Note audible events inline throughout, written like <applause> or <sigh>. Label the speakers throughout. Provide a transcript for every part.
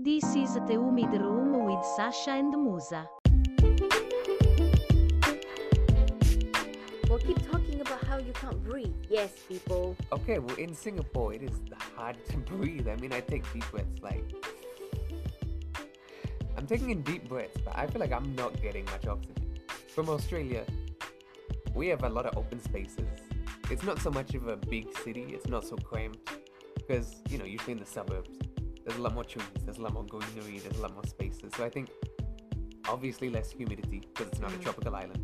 Speaker 1: This is the Humid Room with Sasha and Musa.
Speaker 2: We'll keep talking about how you can't breathe. Yes, people.
Speaker 3: Okay, well, in Singapore, it is hard to <laughs> breathe. I mean, I take deep breaths, like. I'm taking in deep breaths, but I feel like I'm not getting much oxygen. From Australia, we have a lot of open spaces. It's not so much of a big city, it's not so cramped. Because, you know, usually in the suburbs, there's a lot more trees, there's a lot more greenery, there's a lot more spaces. So I think, obviously, less humidity, because it's not a
Speaker 2: Mm.
Speaker 3: tropical island.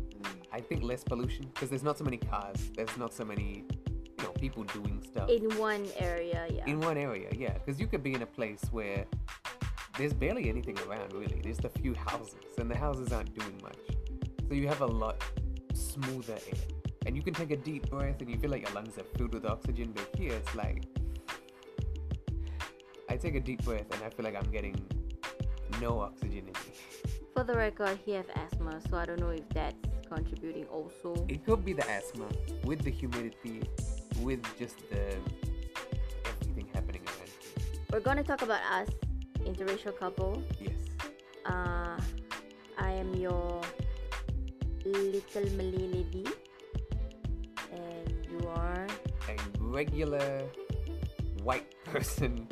Speaker 3: I think less pollution, because there's not so many cars, there's not so many, you know, people doing stuff
Speaker 2: In one area, yeah.
Speaker 3: in one area, yeah. Because you could be in a place where there's barely anything around, really. There's a few houses, and the houses aren't doing much. So you have a lot smoother air. And you can take a deep breath, and you feel like your lungs are filled with oxygen. But here, it's like I take a deep breath, and I feel like I'm getting no oxygen in me.
Speaker 2: For the record, he has asthma, so I don't know if that's contributing also.
Speaker 3: It could be the asthma with the humidity, with just the everything happening around.
Speaker 2: We're gonna talk about us, interracial couple.
Speaker 3: Yes.
Speaker 2: Uh, I am your little Malay lady, and you are.
Speaker 3: a regular white person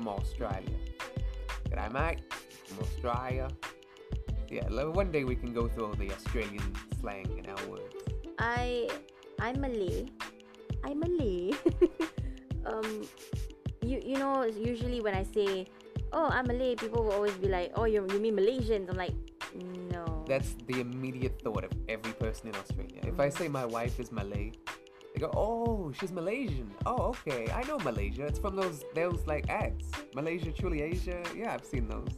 Speaker 3: from Australia. Good I mate, from Australia. Yeah, one day we can go through all the Australian slang and our words.
Speaker 2: I I'm Malay. I'm Malay. <laughs> um, you you know usually when I say, oh I'm Malay, people will always be like, oh you you mean Malaysians? I'm like, no.
Speaker 3: That's the immediate thought of every person in Australia. If I say my wife is Malay, they go, "Oh, she's Malaysian. Oh, okay, I know Malaysia. It's from those those like ads. Malaysia, truly Asia. Yeah, I've seen those.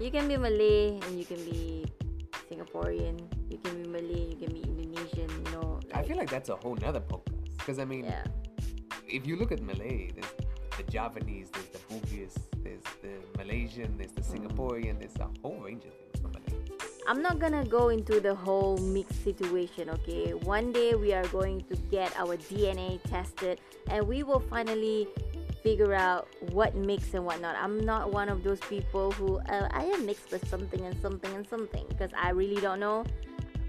Speaker 2: you can be Malay and you can be Singaporean. You can be Malay. You can be Indonesian. You know.
Speaker 3: I feel like that's a whole nother podcast. Because I mean,
Speaker 2: yeah.
Speaker 3: if you look at Malay, there's the Javanese, there's the Bugis, there's the Malaysian, there's the Singaporean, there's a whole range of things.
Speaker 2: I'm not gonna go into the whole mixed situation, okay? One day we are going to get our DNA tested and we will finally figure out what mix and what not. I'm not one of those people who uh, I am mixed with something and something and something because I really don't know.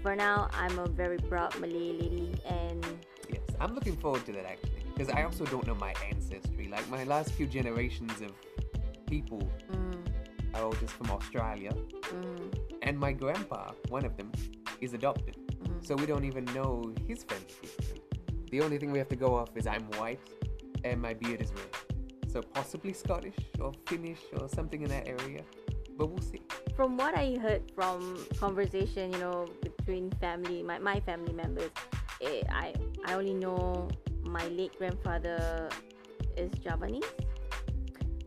Speaker 2: For now, I'm a very proud Malay lady and
Speaker 3: Yes, I'm looking forward to that actually. Because I also don't know my ancestry. Like my last few generations of people
Speaker 2: mm,
Speaker 3: are all just from Australia.
Speaker 2: mm,
Speaker 3: And my grandpa, one of them, is adopted.
Speaker 2: mm.
Speaker 3: So we don't even know his family history. The only thing we have to go off is I'm white and my beard is red. So possibly Scottish or Finnish or something in that area. But we'll see.
Speaker 2: from what I heard from conversation, you know, between family, my, my family members, eh, I I only know my late grandfather is Javanese.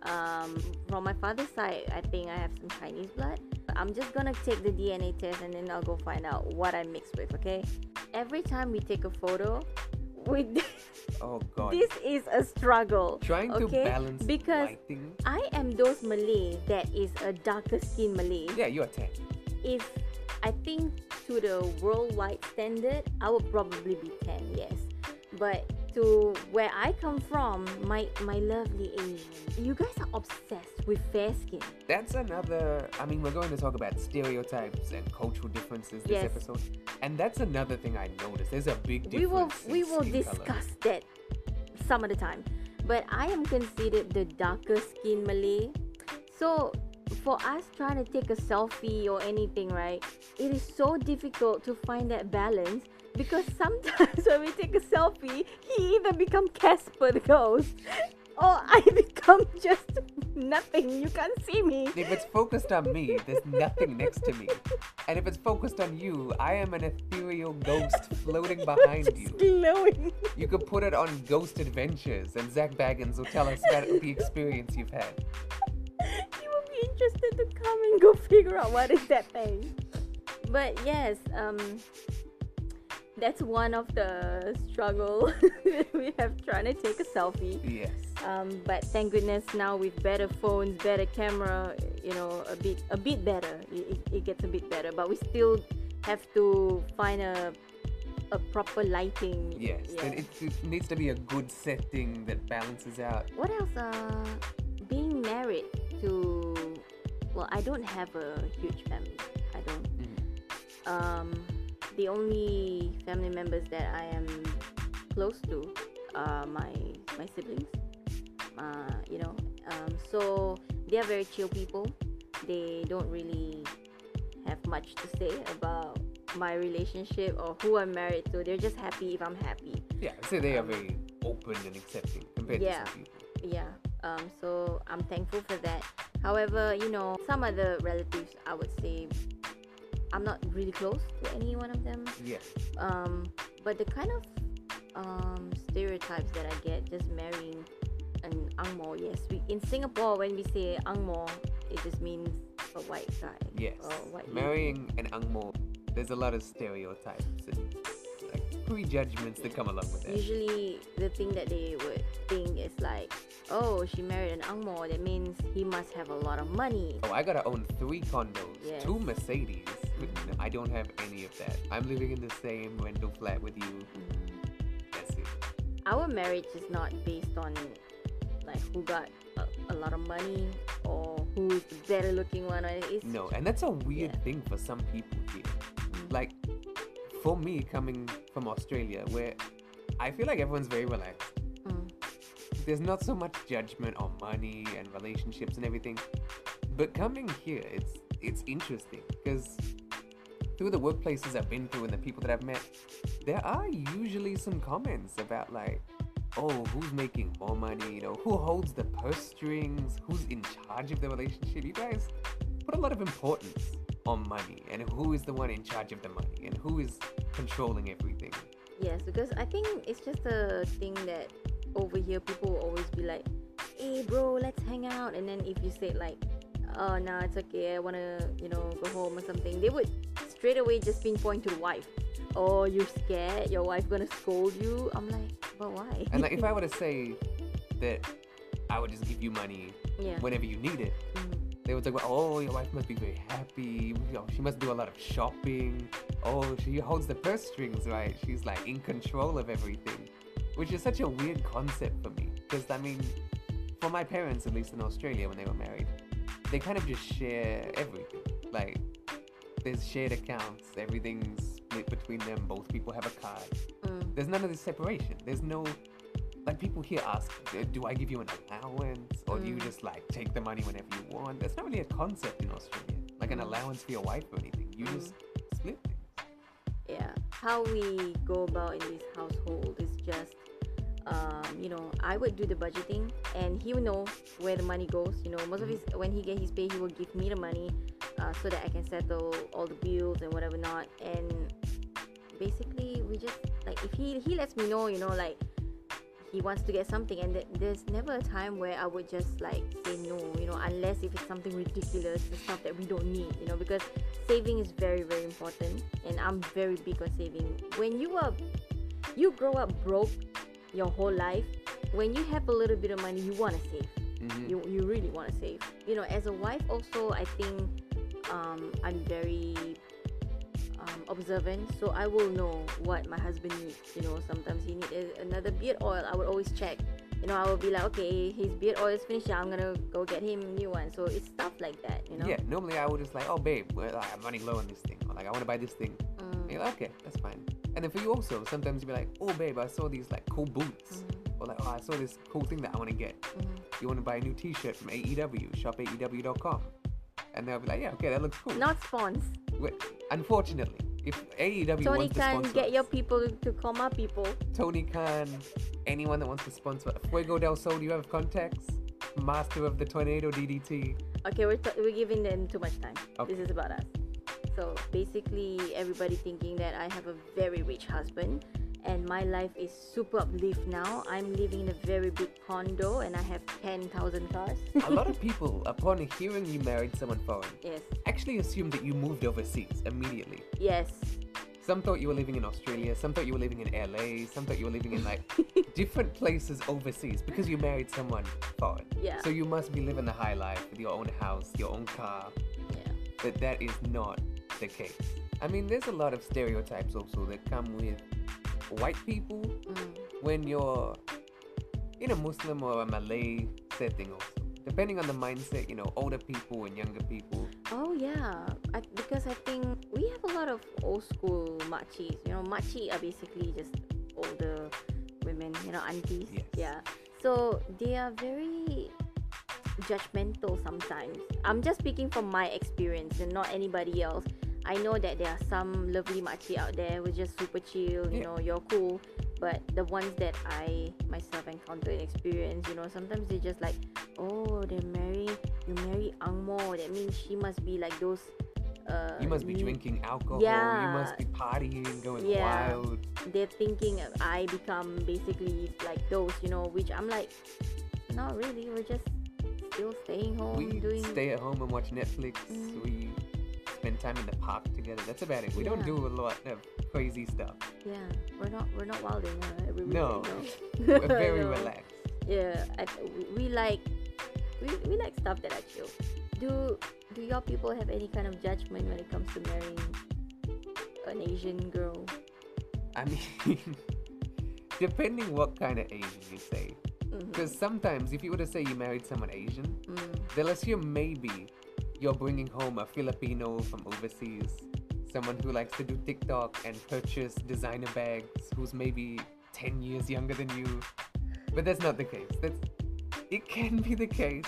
Speaker 2: Um, from my father's side, I think I have some Chinese blood. I'm just gonna take the DNA test and then I'll go find out what I'm mixed with. Okay. Every time we take a photo, with <laughs>
Speaker 3: Oh god.
Speaker 2: this is a struggle.
Speaker 3: Trying to
Speaker 2: okay?
Speaker 3: balance
Speaker 2: because
Speaker 3: lighting.
Speaker 2: I am those Malay that is a darker skin Malay
Speaker 3: Yeah, you're 10.
Speaker 2: if I think to the worldwide standard, I would probably be 10, yes. But to where I come from, my my lovely Asian, you guys are obsessed with fair skin.
Speaker 3: That's another. I mean, we're going to talk about stereotypes and cultural differences this
Speaker 2: Yes.
Speaker 3: episode, and that's another thing I noticed. There's a big
Speaker 2: We will
Speaker 3: difference.
Speaker 2: we will
Speaker 3: skin color.
Speaker 2: discuss that some of the time. But I am considered the darker skin Malay. So for us trying to take a selfie or anything, right? It is so difficult to find that balance because sometimes <laughs> when we take a selfie, he either become Casper the ghost <laughs> or I <laughs> become just nothing. You can't see me.
Speaker 3: If it's focused on me, there's nothing next to me. And if it's focused on you, I am an ethereal ghost floating behind you.
Speaker 2: glowing.
Speaker 3: You could put it on Ghost Adventures, and Zak Bagans will tell us about the experience you've had.
Speaker 2: you will be interested to come and go figure out what is that thing. But yes, um, that's one of the struggle <laughs> we have trying to take a selfie.
Speaker 3: Yes.
Speaker 2: Um, but thank goodness now with better phones, better camera, you know, a bit a bit better. It, it, gets a bit better, but we still have to find a a proper lighting.
Speaker 3: Yes.
Speaker 2: Yeah.
Speaker 3: It, it, needs to be a good setting that balances out.
Speaker 2: what else? Uh, being married to well, I don't have a huge family. I don't.
Speaker 3: Mhm.
Speaker 2: Um, the only family members that I am close to are my my siblings. Uh, you know, um, so they are very chill people. They don't really have much to say about my relationship or who I'm married to. They're just happy if I'm happy.
Speaker 3: Yeah, so they are
Speaker 2: Um,
Speaker 3: very open and accepting compared
Speaker 2: Yeah.
Speaker 3: to some people.
Speaker 2: yeah um so i'm thankful for that however you know some other relatives i would say i'm not really close to any one of them
Speaker 3: Yeah.
Speaker 2: um but the kind of um stereotypes that i get just marrying an angmo yes we in singapore when we say angmo it just means a white guy
Speaker 3: Yes.
Speaker 2: or white lady.
Speaker 3: Marrying an angmo, there's a lot of stereotypes and like prejudgments that come along with that.
Speaker 2: usually the thing that they would think is like oh she married an angmo that means he must have a lot of money
Speaker 3: Oh, I gotta own three condos,
Speaker 2: Yes.
Speaker 3: two Mercedes. I don't have any of that. I'm living in the same rental flat with you. That's it.
Speaker 2: our marriage is not based on like who got a, a lot of money or who's the better looking one or it's
Speaker 3: No, and that's a weird
Speaker 2: Yeah.
Speaker 3: thing for some people here. Like, for me, coming from Australia, where I feel like everyone's very relaxed.
Speaker 2: Mm,
Speaker 3: There's not so much judgment on money and relationships and everything. But coming here, it's it's interesting because through the workplaces I've been through and the people that I've met, there are usually some comments about like, oh, who's making more money? You know, who holds the purse strings? Who's in charge of the relationship? You guys put a lot of importance on money and who is the one in charge of the money and who is controlling everything.
Speaker 2: yes because i think it's just a thing that over here people will always be like hey bro let's hang out and then if you say like oh no it's okay i want to you know go home or something they would straight away just pinpoint to the wife oh you're scared your wife gonna scold you i'm like but why
Speaker 3: And like if I <laughs> were to say that I would just give you money
Speaker 2: yeah
Speaker 3: whenever you need it,
Speaker 2: Mhm.
Speaker 3: they would talk about, oh, your wife must be very happy. You know, she must do a lot of shopping. Oh, she holds the purse strings, right? She's like in control of everything, which is such a weird concept for me. Because I mean, for my parents, at least in Australia, when they were married, they kind of just share everything. Like, there's shared accounts. Everything's split between them. Both people have a card.
Speaker 2: Mm.
Speaker 3: There's none of this separation. There's no like people here ask, "Uh, do I give you an allowance or do you
Speaker 2: Mm.
Speaker 3: just like take the money whenever you want? There's not really a concept in Australia, like an
Speaker 2: Mm.
Speaker 3: allowance for your wife or anything. You
Speaker 2: Mm.
Speaker 3: just split things.
Speaker 2: yeah how we go about in this household is just um, you know i would do the budgeting and he will know where the money goes you know most of his when he get his pay he will give me the money uh, so that i can settle all the bills and whatever not. And basically we just like if he he lets me know you know like he wants to get something and th- there's never a time where i would just like say no you know unless if it's something ridiculous the stuff that we don't need you know because saving is very very important and i'm very big on saving. When you are you grow up broke your whole life when you have a little bit of money you want to save.
Speaker 3: Mhm.
Speaker 2: you, you really want to save. You know as a wife also i think um, i'm very um, observant so i will know what my husband needs you know sometimes he needs another beard oil i would always check you know i will be like okay his beard oil is finished i'm gonna go get him a new one so it's stuff like that you know
Speaker 3: Yeah, normally I would just like, oh babe, well, I'm running low on this thing, or like I want to buy this thing.
Speaker 2: Mm,
Speaker 3: like, okay, that's fine. And then for you also, sometimes you'll be like, oh babe, I saw these like cool boots,
Speaker 2: mm,
Speaker 3: or like, oh I saw this cool thing that I want to get.
Speaker 2: mm.
Speaker 3: You want to buy a new T-shirt from AEW, shop AEW.com, and they'll be like, yeah, okay, that looks cool.
Speaker 2: not spawns
Speaker 3: Unfortunately, if AEW
Speaker 2: tony
Speaker 3: wants to
Speaker 2: can
Speaker 3: sponsor
Speaker 2: get your people to call my people
Speaker 3: Tony Khan, anyone that wants to sponsor Fuego del Sol, do you have contacts? Master of the Tornado DDT.
Speaker 2: Okay, we're, t- we're giving them too much time.
Speaker 3: Okay.
Speaker 2: This is about us. So basically, everybody thinking that I have a very rich husband and my life is super uplift now. I'm living in a very big condo and I have 10,000 cars.
Speaker 3: A lot of people, upon hearing you married someone foreign,
Speaker 2: yes,
Speaker 3: actually assumed that you moved overseas immediately.
Speaker 2: yes.
Speaker 3: Some thought you were living in Australia, some thought you were living in LA, some thought you were living in like <laughs> different places overseas because you married someone foreign.
Speaker 2: Yeah.
Speaker 3: So you must be living the high life with your own house, your own car,
Speaker 2: Yeah.
Speaker 3: but that is not the case. I mean, there's a lot of stereotypes also that come with white people
Speaker 2: Mm.
Speaker 3: when you're in a Muslim or a Malay setting also. depending on the mindset, you know, older people and younger people.
Speaker 2: Oh yeah, I, because I think we have a lot of old school machis. You know, machi are basically just older women. You know, aunties.
Speaker 3: Yes.
Speaker 2: Yeah. So they are very judgmental sometimes. I'm just speaking from my experience and not anybody else. I know that there are some lovely machi out there who are just super chill. You
Speaker 3: Yeah.
Speaker 2: know, you're cool. But the ones that I myself encountered and experienced, you know, sometimes they just like, oh, they marry, you marry Angmo. That means she must be like those. Uh,
Speaker 3: You must be drinking alcohol.
Speaker 2: Yeah.
Speaker 3: You must be partying, going
Speaker 2: Yeah.
Speaker 3: wild.
Speaker 2: They're thinking I become basically like those, you know, which I'm like, not really. We're just still staying home,
Speaker 3: We
Speaker 2: doing.
Speaker 3: stay at home and watch Netflix.
Speaker 2: Mm.
Speaker 3: We spend time in the park together. That's about it. We don't do a lot of crazy stuff.
Speaker 2: Yeah, we're not we're not wilding uh, every
Speaker 3: No. We're <laughs> very
Speaker 2: No.
Speaker 3: relaxed.
Speaker 2: Yeah, I, we, we like we, we like stuff that are chill. Do do your people have any kind of judgment when it comes to marrying an Asian girl?
Speaker 3: I mean, <laughs> depending what kind of Asian you say. Because sometimes, if you were to say you married someone Asian,
Speaker 2: Mm,
Speaker 3: they'll assume maybe you're bringing home a Filipino from overseas, someone who likes to do TikTok and purchase designer bags, who's maybe 10 years younger than you. But that's not the case. That's it can be the case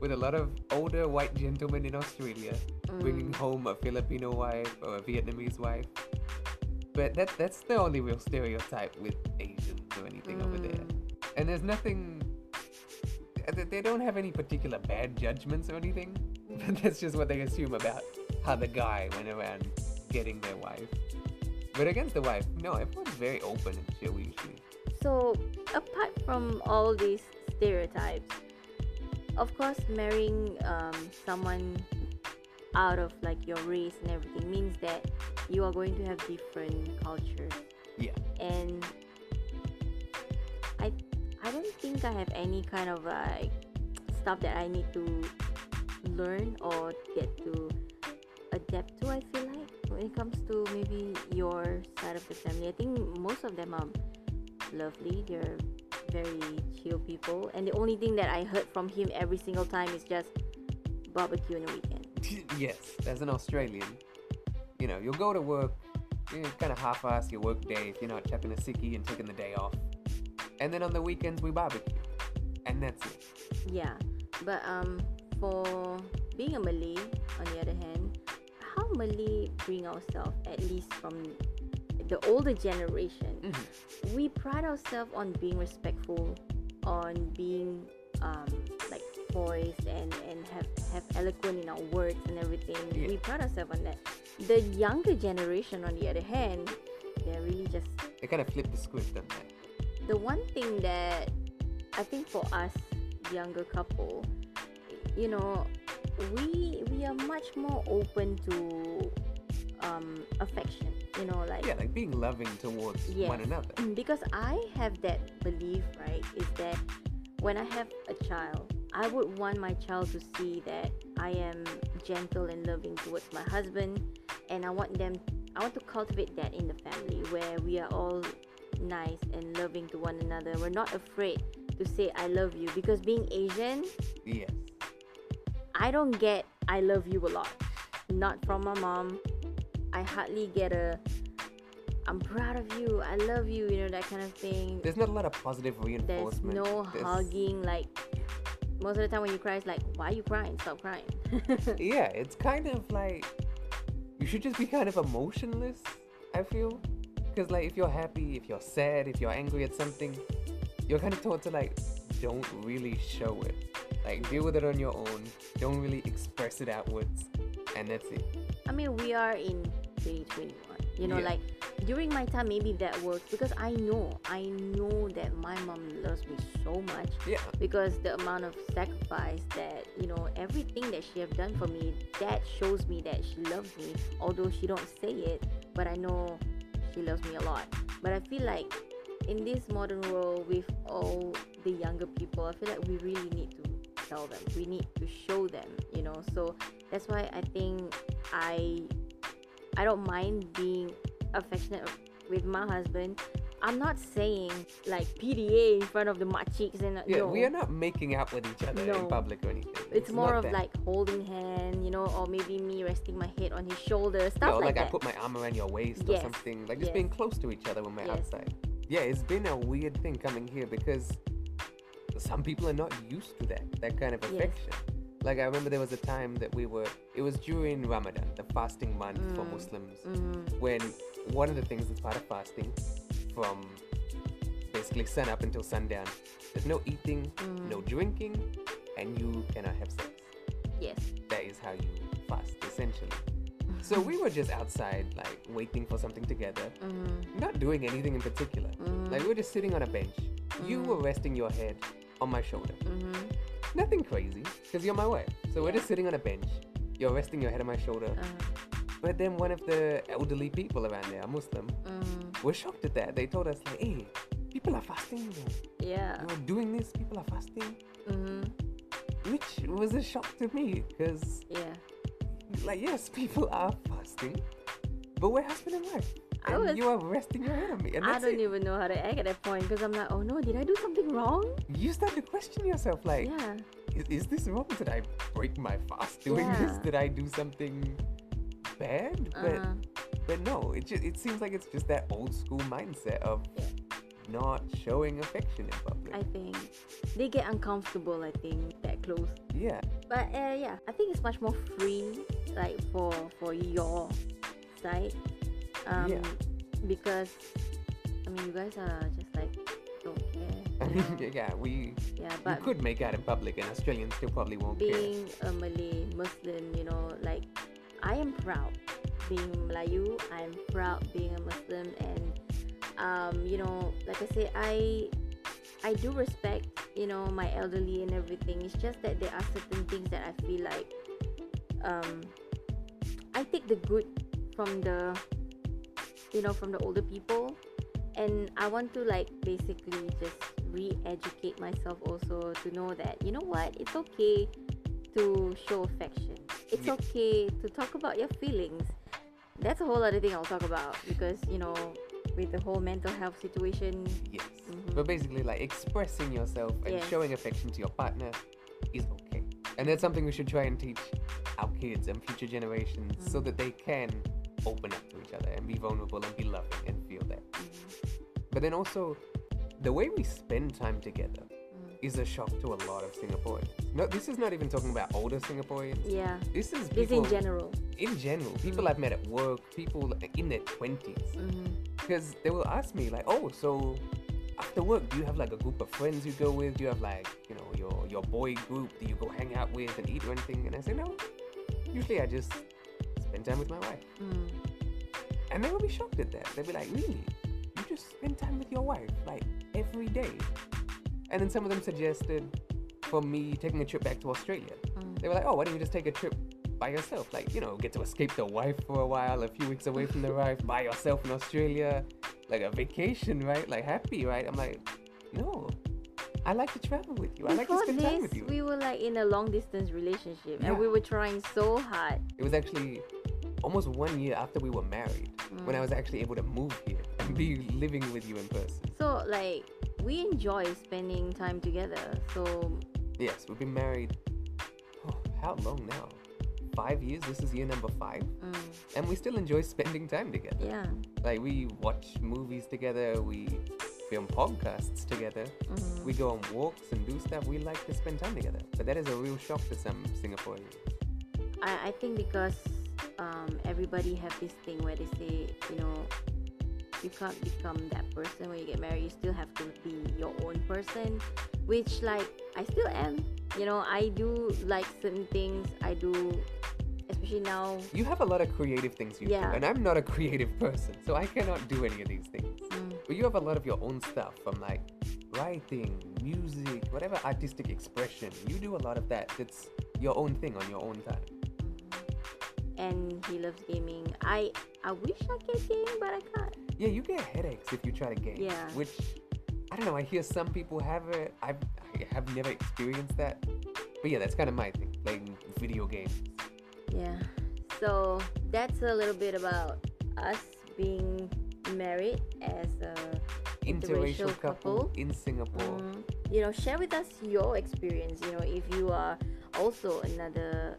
Speaker 3: with a lot of older white gentlemen in Australia bringing
Speaker 2: mm,
Speaker 3: home a Filipino wife or a Vietnamese wife. But that that's the only real stereotype with Asians or anything over there.
Speaker 2: mm.
Speaker 3: And there's nothing. They don't have any particular bad judgments or anything. <laughs> But that's just what they assume about how the guy went around getting their wife. But against the wife, no, everyone's very open and chill usually.
Speaker 2: So, apart from all these stereotypes, of course, marrying um, someone out of like your race and everything means that you are going to have different cultures.
Speaker 3: Yeah.
Speaker 2: And I, I don't think I have any kind of like stuff that I need to learn or get to adapt to. I feel like when it comes to maybe your side of the family, I think most of them are lovely. They're very chill people, and the only thing that I heard from him every single time is just barbecue on the weekend. <laughs>
Speaker 3: yes, as an Australian, you know, you'll go to work, you kind of half-ass your work day if you're not chucking a sickie and taking the day off. And then on the weekends we barbecue. And that's it.
Speaker 2: Yeah, but um, for being a Malay, on the other hand, how Malay bring ourselves, at least from the older generation,
Speaker 3: Mhm.
Speaker 2: we pride ourselves on being respectful, on being um, like poised and, and have, have eloquent in our words and everything.
Speaker 3: Yeah.
Speaker 2: We pride ourselves on that. The younger generation, on the other hand, they're really just
Speaker 3: They kind of flip the script on that.
Speaker 2: the one thing that I think for us younger couple, you know, we we are much more open to um affection. You know, like
Speaker 3: Yeah, like being loving towards one another.
Speaker 2: because I have that belief, right, is that when I have a child, I would want my child to see that I am gentle and loving towards my husband, and I want them, I want to cultivate that in the family where we are all nice and loving to one another. We're not afraid to say I love you because being Asian,
Speaker 3: Yes.
Speaker 2: I don't get I love you a lot. Not from my mom. I hardly get a I'm proud of you. I love you, you know, that kind of thing.
Speaker 3: There's not a lot of positive reinforcement.
Speaker 2: There's no
Speaker 3: There's-
Speaker 2: hugging. Like most of the time when you cry, it's like, why are you crying? Stop crying. <laughs>
Speaker 3: Yeah, it's kind of like you should just be kind of emotionless. I feel because like if you're happy, if you're sad, if you're angry at something, you're kind of taught to like don't really show it. Like deal with it on your own. Don't really express it outwards, and that's it.
Speaker 2: I mean, we are in 2021. You know,
Speaker 3: Yeah.
Speaker 2: like during my time, maybe that works because I know, I know that my mom loves me so much
Speaker 3: Yeah.
Speaker 2: because the amount of sacrifice that you know everything that she have done for me that shows me that she loves me although she don't say it but i know she loves me a lot but i feel like in this modern world with all the younger people i feel like we really need to tell them we need to show them you know so that's why i think i i don't mind being affectionate with my husband I'm not saying like PDA in front of the makciks and uh,
Speaker 3: Yeah,
Speaker 2: no.
Speaker 3: we are not making out with each other
Speaker 2: No.
Speaker 3: in public or anything.
Speaker 2: It's, more of
Speaker 3: that.
Speaker 2: like holding hand, you know, or maybe me resting my head on his shoulder,
Speaker 3: Yeah,
Speaker 2: stuff
Speaker 3: or
Speaker 2: like,
Speaker 3: like, I put my arm around your waist
Speaker 2: Yes,
Speaker 3: or something. Like just
Speaker 2: yes.
Speaker 3: being close to each other when we're
Speaker 2: Yes.
Speaker 3: outside. Yeah, it's been a weird thing coming here because some people are not used to that that kind of
Speaker 2: Yes.
Speaker 3: affection. Like I remember there was a time that we were. It was during Ramadan, the fasting month for
Speaker 2: Mm.
Speaker 3: Muslims,
Speaker 2: Mhm.
Speaker 3: when one of the things that's part of fasting, from basically sun up until sundown, there's no eating,
Speaker 2: Mm.
Speaker 3: no drinking, and you cannot have sex.
Speaker 2: Yes.
Speaker 3: That is how you fast, essentially. So we were just outside, like waiting for something together, <laughs>
Speaker 2: Mhm.
Speaker 3: not doing anything in particular.
Speaker 2: Mhm.
Speaker 3: Like we were just sitting on a bench. You
Speaker 2: Mhm.
Speaker 3: were resting your head on my shoulder.
Speaker 2: Mhm.
Speaker 3: Nothing crazy, because you're my wife. So we're just sitting on a bench. You're resting your head on my shoulder.
Speaker 2: Uh,
Speaker 3: But then one of the elderly people around there, a Muslim,
Speaker 2: mm,
Speaker 3: were shocked at that. They told us like, "Hey, people are fasting.
Speaker 2: yeah.
Speaker 3: You're doing this. People are fasting,"
Speaker 2: Mhm.
Speaker 3: which was a shock to me, because
Speaker 2: Yeah.
Speaker 3: like yes, people are fasting, but we're husband and wife.
Speaker 2: I was-
Speaker 3: you are resting your head on me, and
Speaker 2: I don't
Speaker 3: it.
Speaker 2: even know how to act at that point because I'm like, oh no, did I do something wrong?
Speaker 3: You start to question yourself, like,
Speaker 2: yeah.
Speaker 3: is, is this wrong? Did I break my fast doing this? Did I do something bad? But
Speaker 2: Uh,
Speaker 3: but no, it just it seems like it's just that old school mindset of
Speaker 2: Yeah.
Speaker 3: not showing affection in public.
Speaker 2: I think they get uncomfortable. I think that close.
Speaker 3: yeah,
Speaker 2: But uh, yeah, I think it's much more free, like for for your side, um,
Speaker 3: Yeah.
Speaker 2: because I mean you guys are just like don't care. <laughs> You know?
Speaker 3: yeah, we
Speaker 2: yeah,
Speaker 3: we could make out in public, and Australians still probably won't care.
Speaker 2: being a Malay Muslim, you know, like I am proud being Melayu. I'm proud being a Muslim, and um, you know, like I say, I I do respect, you know, my elderly and everything. It's just that there are certain things that I feel like um, I take the good from the you know from the older people. And I want to like basically just re-educate myself also to know that you know what it's okay to show affection. It's okay to talk about your feelings. That's a whole other thing I'll talk about because you know with the whole mental health situation.
Speaker 3: Yes,
Speaker 2: Mhm.
Speaker 3: but basically, like expressing yourself and
Speaker 2: Yes.
Speaker 3: showing affection to your partner is okay, and that's something we should try and teach our kids and future generations so
Speaker 2: Mm.
Speaker 3: that they can open up other and be vulnerable and be loving and feel that. But then also, the way we spend time together
Speaker 2: Mm.
Speaker 3: is a shock to a lot of Singaporeans. No, this is not even talking about older Singaporeans.
Speaker 2: yeah
Speaker 3: This is people
Speaker 2: in general
Speaker 3: in general, people
Speaker 2: Mm.
Speaker 3: I've met at work, people in their twenties,
Speaker 2: Mhm.
Speaker 3: because they will ask me like, "Oh, so after work, do you have like a group of friends you go with? Do you have like you know your your boy group? Do you go hang out with and eat or anything?" And I say, "No. Usually, I just spend time with my wife."
Speaker 2: Mm.
Speaker 3: And they will be shocked at that. They'll be like, "Really? You just spend time with your wife like every day?" And then some of them suggested for me taking a trip back to Australia.
Speaker 2: Mm.
Speaker 3: They were like, "Oh, why don't you just take a trip by yourself? Like, you know, get to escape the wife for a while, a few weeks away from the wife, by yourself in Australia, like a vacation, right? Like happy, right?" I'm like, "No, I like to travel with you. I like to
Speaker 2: Before
Speaker 3: spend time with you."
Speaker 2: we were like in a long distance relationship
Speaker 3: Yeah.
Speaker 2: and we were trying so hard.
Speaker 3: It was actually almost one year after we were married when I
Speaker 2: Mm.
Speaker 3: was actually able to move here and be living with you in person.
Speaker 2: So like we enjoy spending time together. So
Speaker 3: Yes, we've been married. Oh, how long now? Five years. This is year number five,
Speaker 2: mm,
Speaker 3: and we still enjoy spending time together.
Speaker 2: yeah.
Speaker 3: Like we watch movies together, we film podcasts together,
Speaker 2: mhm.
Speaker 3: we go on walks and do stuff. We like to spend time together. But that is a real shock to some Singaporeans.
Speaker 2: I, I think because um, everybody have this thing where they say, you know, you can't become that person when you get married. You still have to be your own person, which like I still am. You know, I do like certain things. I do, especially now.
Speaker 3: You have a lot of creative things you
Speaker 2: Yeah.
Speaker 3: do, and I'm not a creative person, so I cannot do any of these things.
Speaker 2: Mm,
Speaker 3: But you have a lot of your own stuff from like writing, music, whatever artistic expression. You do a lot of that. It's your own thing on your own time.
Speaker 2: And he loves gaming. I I wish I could game, but I can't.
Speaker 3: Yeah, you get headaches if you try to game.
Speaker 2: Yeah.
Speaker 3: Which I don't know. I hear some people have it. I've, I have never experienced that. But yeah, that's kind of my thing, playing video games.
Speaker 2: Yeah. So that's a little bit about us being married as a
Speaker 3: interracial couple in Singapore.
Speaker 2: Mm, you know, share with us your experience. You know, if you are also another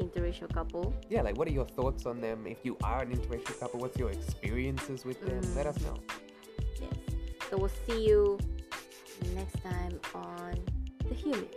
Speaker 2: interracial couple.
Speaker 3: Yeah, like what are your thoughts on them? If you are an interracial couple, what's your experiences with them? Let us know. Mm.
Speaker 2: Yes. So we'll see you next time on the Human.